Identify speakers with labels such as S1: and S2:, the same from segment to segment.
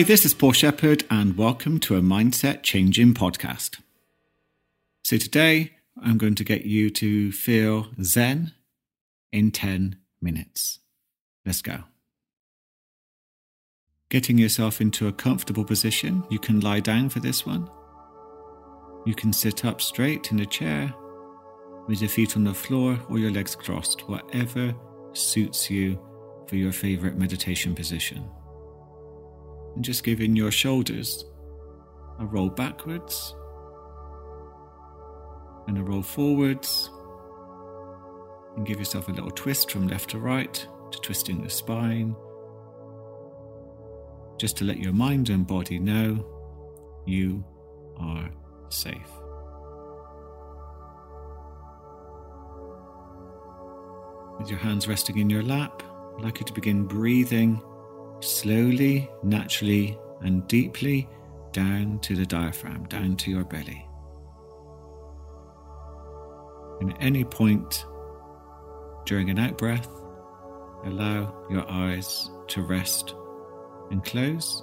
S1: Hi, this is Paul Shepherd, and welcome to a Mindset Changing podcast. So, today I'm going to get you to feel Zen in 10 minutes. Let's go. Getting yourself into a comfortable position, you can lie down for this one. You can sit up straight in a chair with your feet on the floor or your legs crossed, whatever suits you for your favorite meditation position and just giving your shoulders a roll backwards and a roll forwards. And give yourself a little twist from left to right to twisting the spine. Just to let your mind and body know you are safe. With your hands resting in your lap, I'd like you to begin breathing slowly, naturally, and deeply down to the diaphragm, down to your belly. And at any point during an out breath, allow your eyes to rest and close.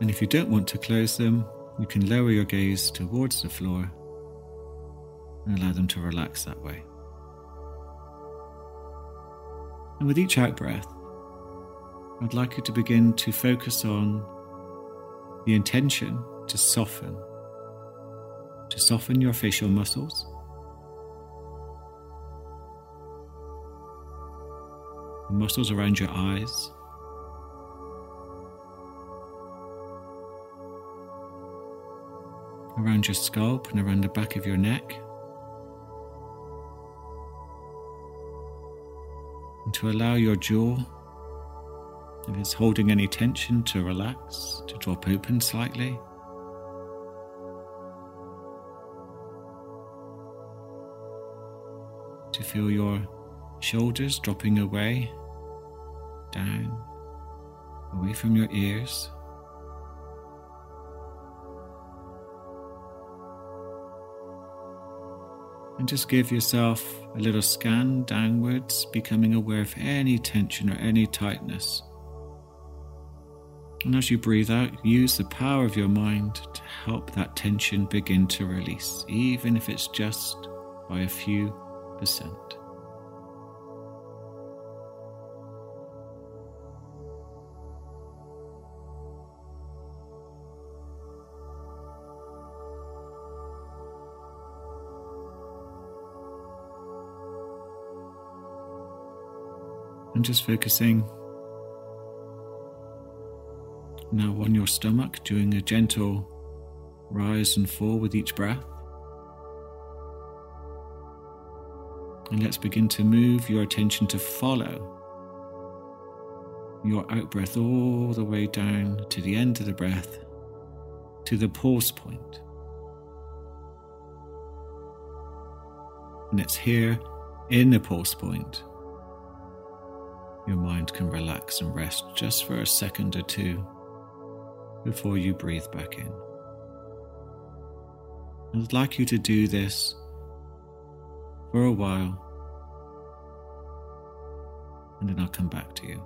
S1: And if you don't want to close them, you can lower your gaze towards the floor and allow them to relax that way. And with each out breath, I'd like you to begin to focus on the intention to soften, to soften your facial muscles. The muscles around your eyes. Around your scalp and around the back of your neck. And to allow your jaw if it's holding any tension, to relax, to drop open slightly. To feel your shoulders dropping away, down, away from your ears. And just give yourself a little scan downwards, becoming aware of any tension or any tightness. And as you breathe out, use the power of your mind to help that tension begin to release, even if it's just by a few percent. And just focusing now on your stomach, doing a gentle rise and fall with each breath. And let's begin to move your attention to follow your out breath all the way down to the end of the breath, to the pause point. And it's here in the pause point. Your mind can relax and rest just for a second or two before you breathe back in. I'd like you to do this for a while, and then I'll come back to you.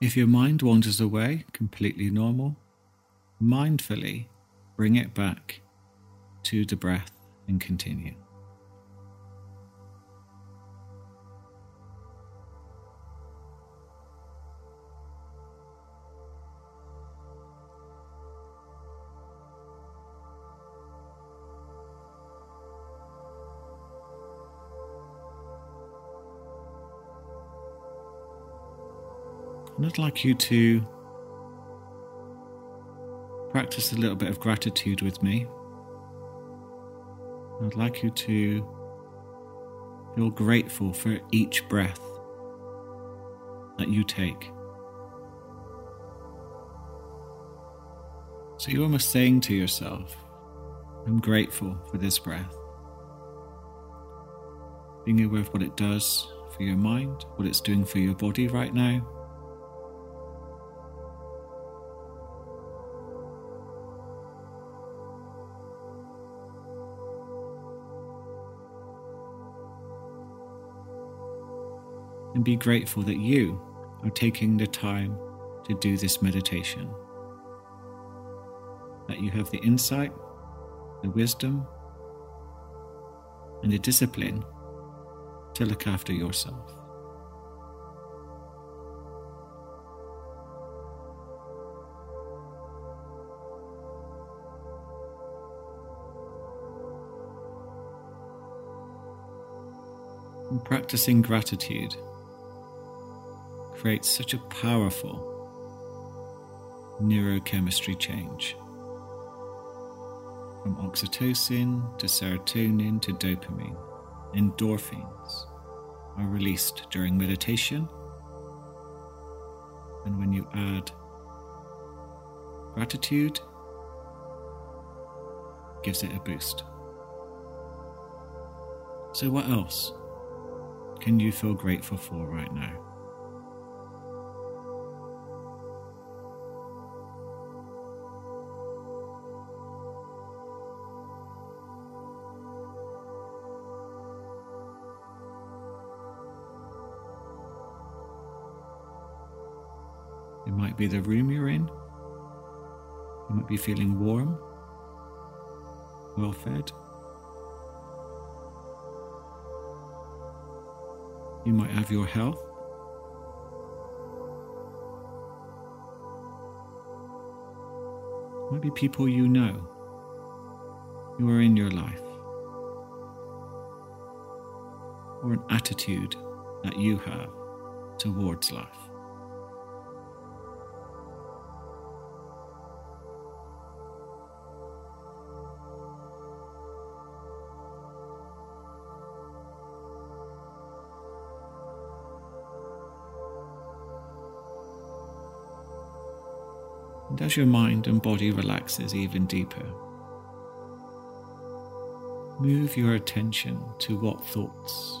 S1: If your mind wanders away, completely normal, mindfully bring it back to the breath and continue. And I'd like you to practice a little bit of gratitude with me. I'd like you to feel grateful for each breath that you take. So you're almost saying to yourself, I'm grateful for this breath. Being aware of what it does for your mind, what it's doing for your body right now. And be grateful that you are taking the time to do this meditation. That you have the insight, the wisdom, and the discipline to look after yourself. And practicing gratitude creates such a powerful neurochemistry change. From oxytocin to serotonin to dopamine, endorphins are released during meditation. And when you add gratitude, gives it a boost. So, what else can you feel grateful for right now? Might be the room you're in. You might be feeling warm, well fed. You might have your health. It might be people you know who are in your life, or an attitude that you have towards life. And as your mind and body relaxes even deeper, move your attention to what thoughts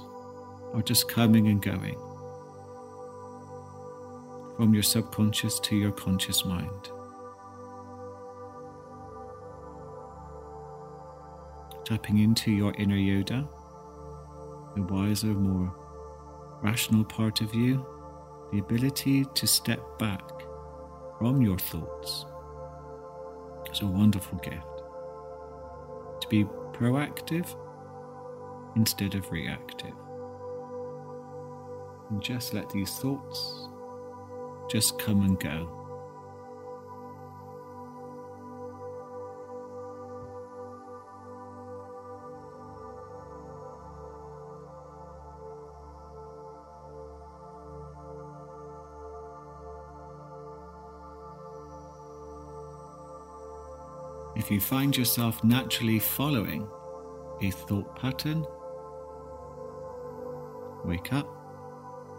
S1: are just coming and going from your subconscious to your conscious mind. Tapping into your inner Yoda, the wiser, more rational part of you, the ability to step back from your thoughts. It's a wonderful gift. To be proactive instead of reactive. And just let these thoughts just come and go. If you find yourself naturally following a thought pattern, wake up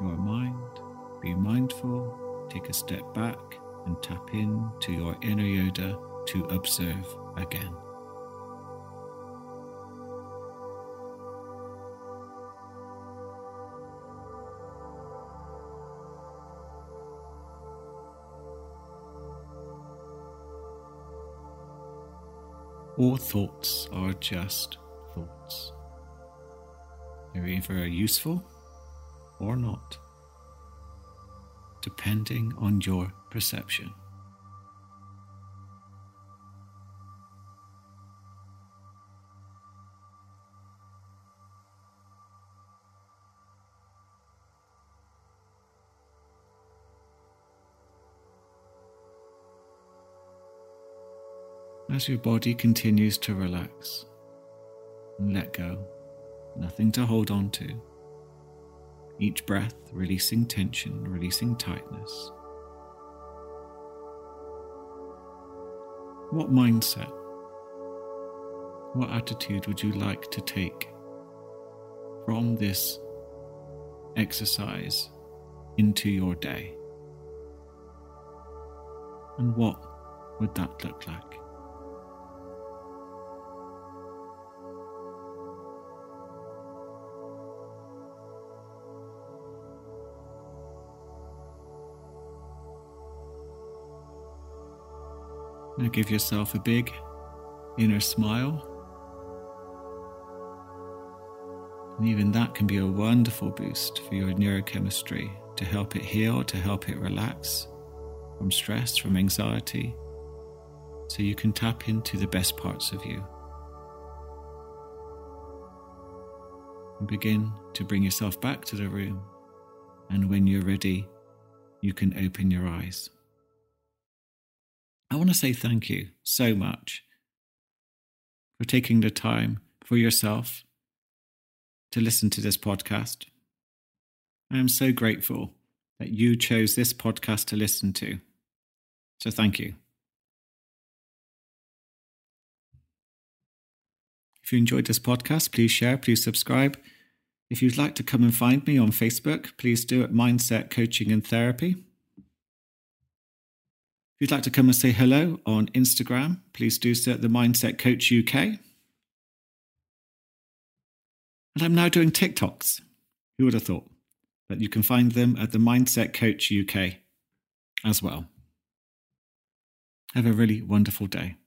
S1: your mind, be mindful, take a step back, and tap in to your inner Yoda to observe again. All thoughts are just thoughts. They're either useful or not, depending on your perception. As your body continues to relax and let go, nothing to hold on to. Each breath releasing tension, releasing tightness. What mindset, what attitude would you like to take from this exercise into your day? And what would that look like? Now give yourself a big inner smile. And even that can be a wonderful boost for your neurochemistry to help it heal, to help it relax from stress, from anxiety, so you can tap into the best parts of you. And begin to bring yourself back to the room. And when you're ready, you can open your eyes. I want to say thank you so much for taking the time for yourself to listen to this podcast. I am so grateful that you chose this podcast to listen to. So thank you. If you enjoyed this podcast, please share, please subscribe. If you'd like to come and find me on Facebook, please do at Mindset Coaching and Therapy. If you'd like to come and say hello on Instagram, please do so at the Mindset Coach UK. And I'm now doing TikToks. Who would have thought? But you can find them at the Mindset Coach UK as well. Have a really wonderful day.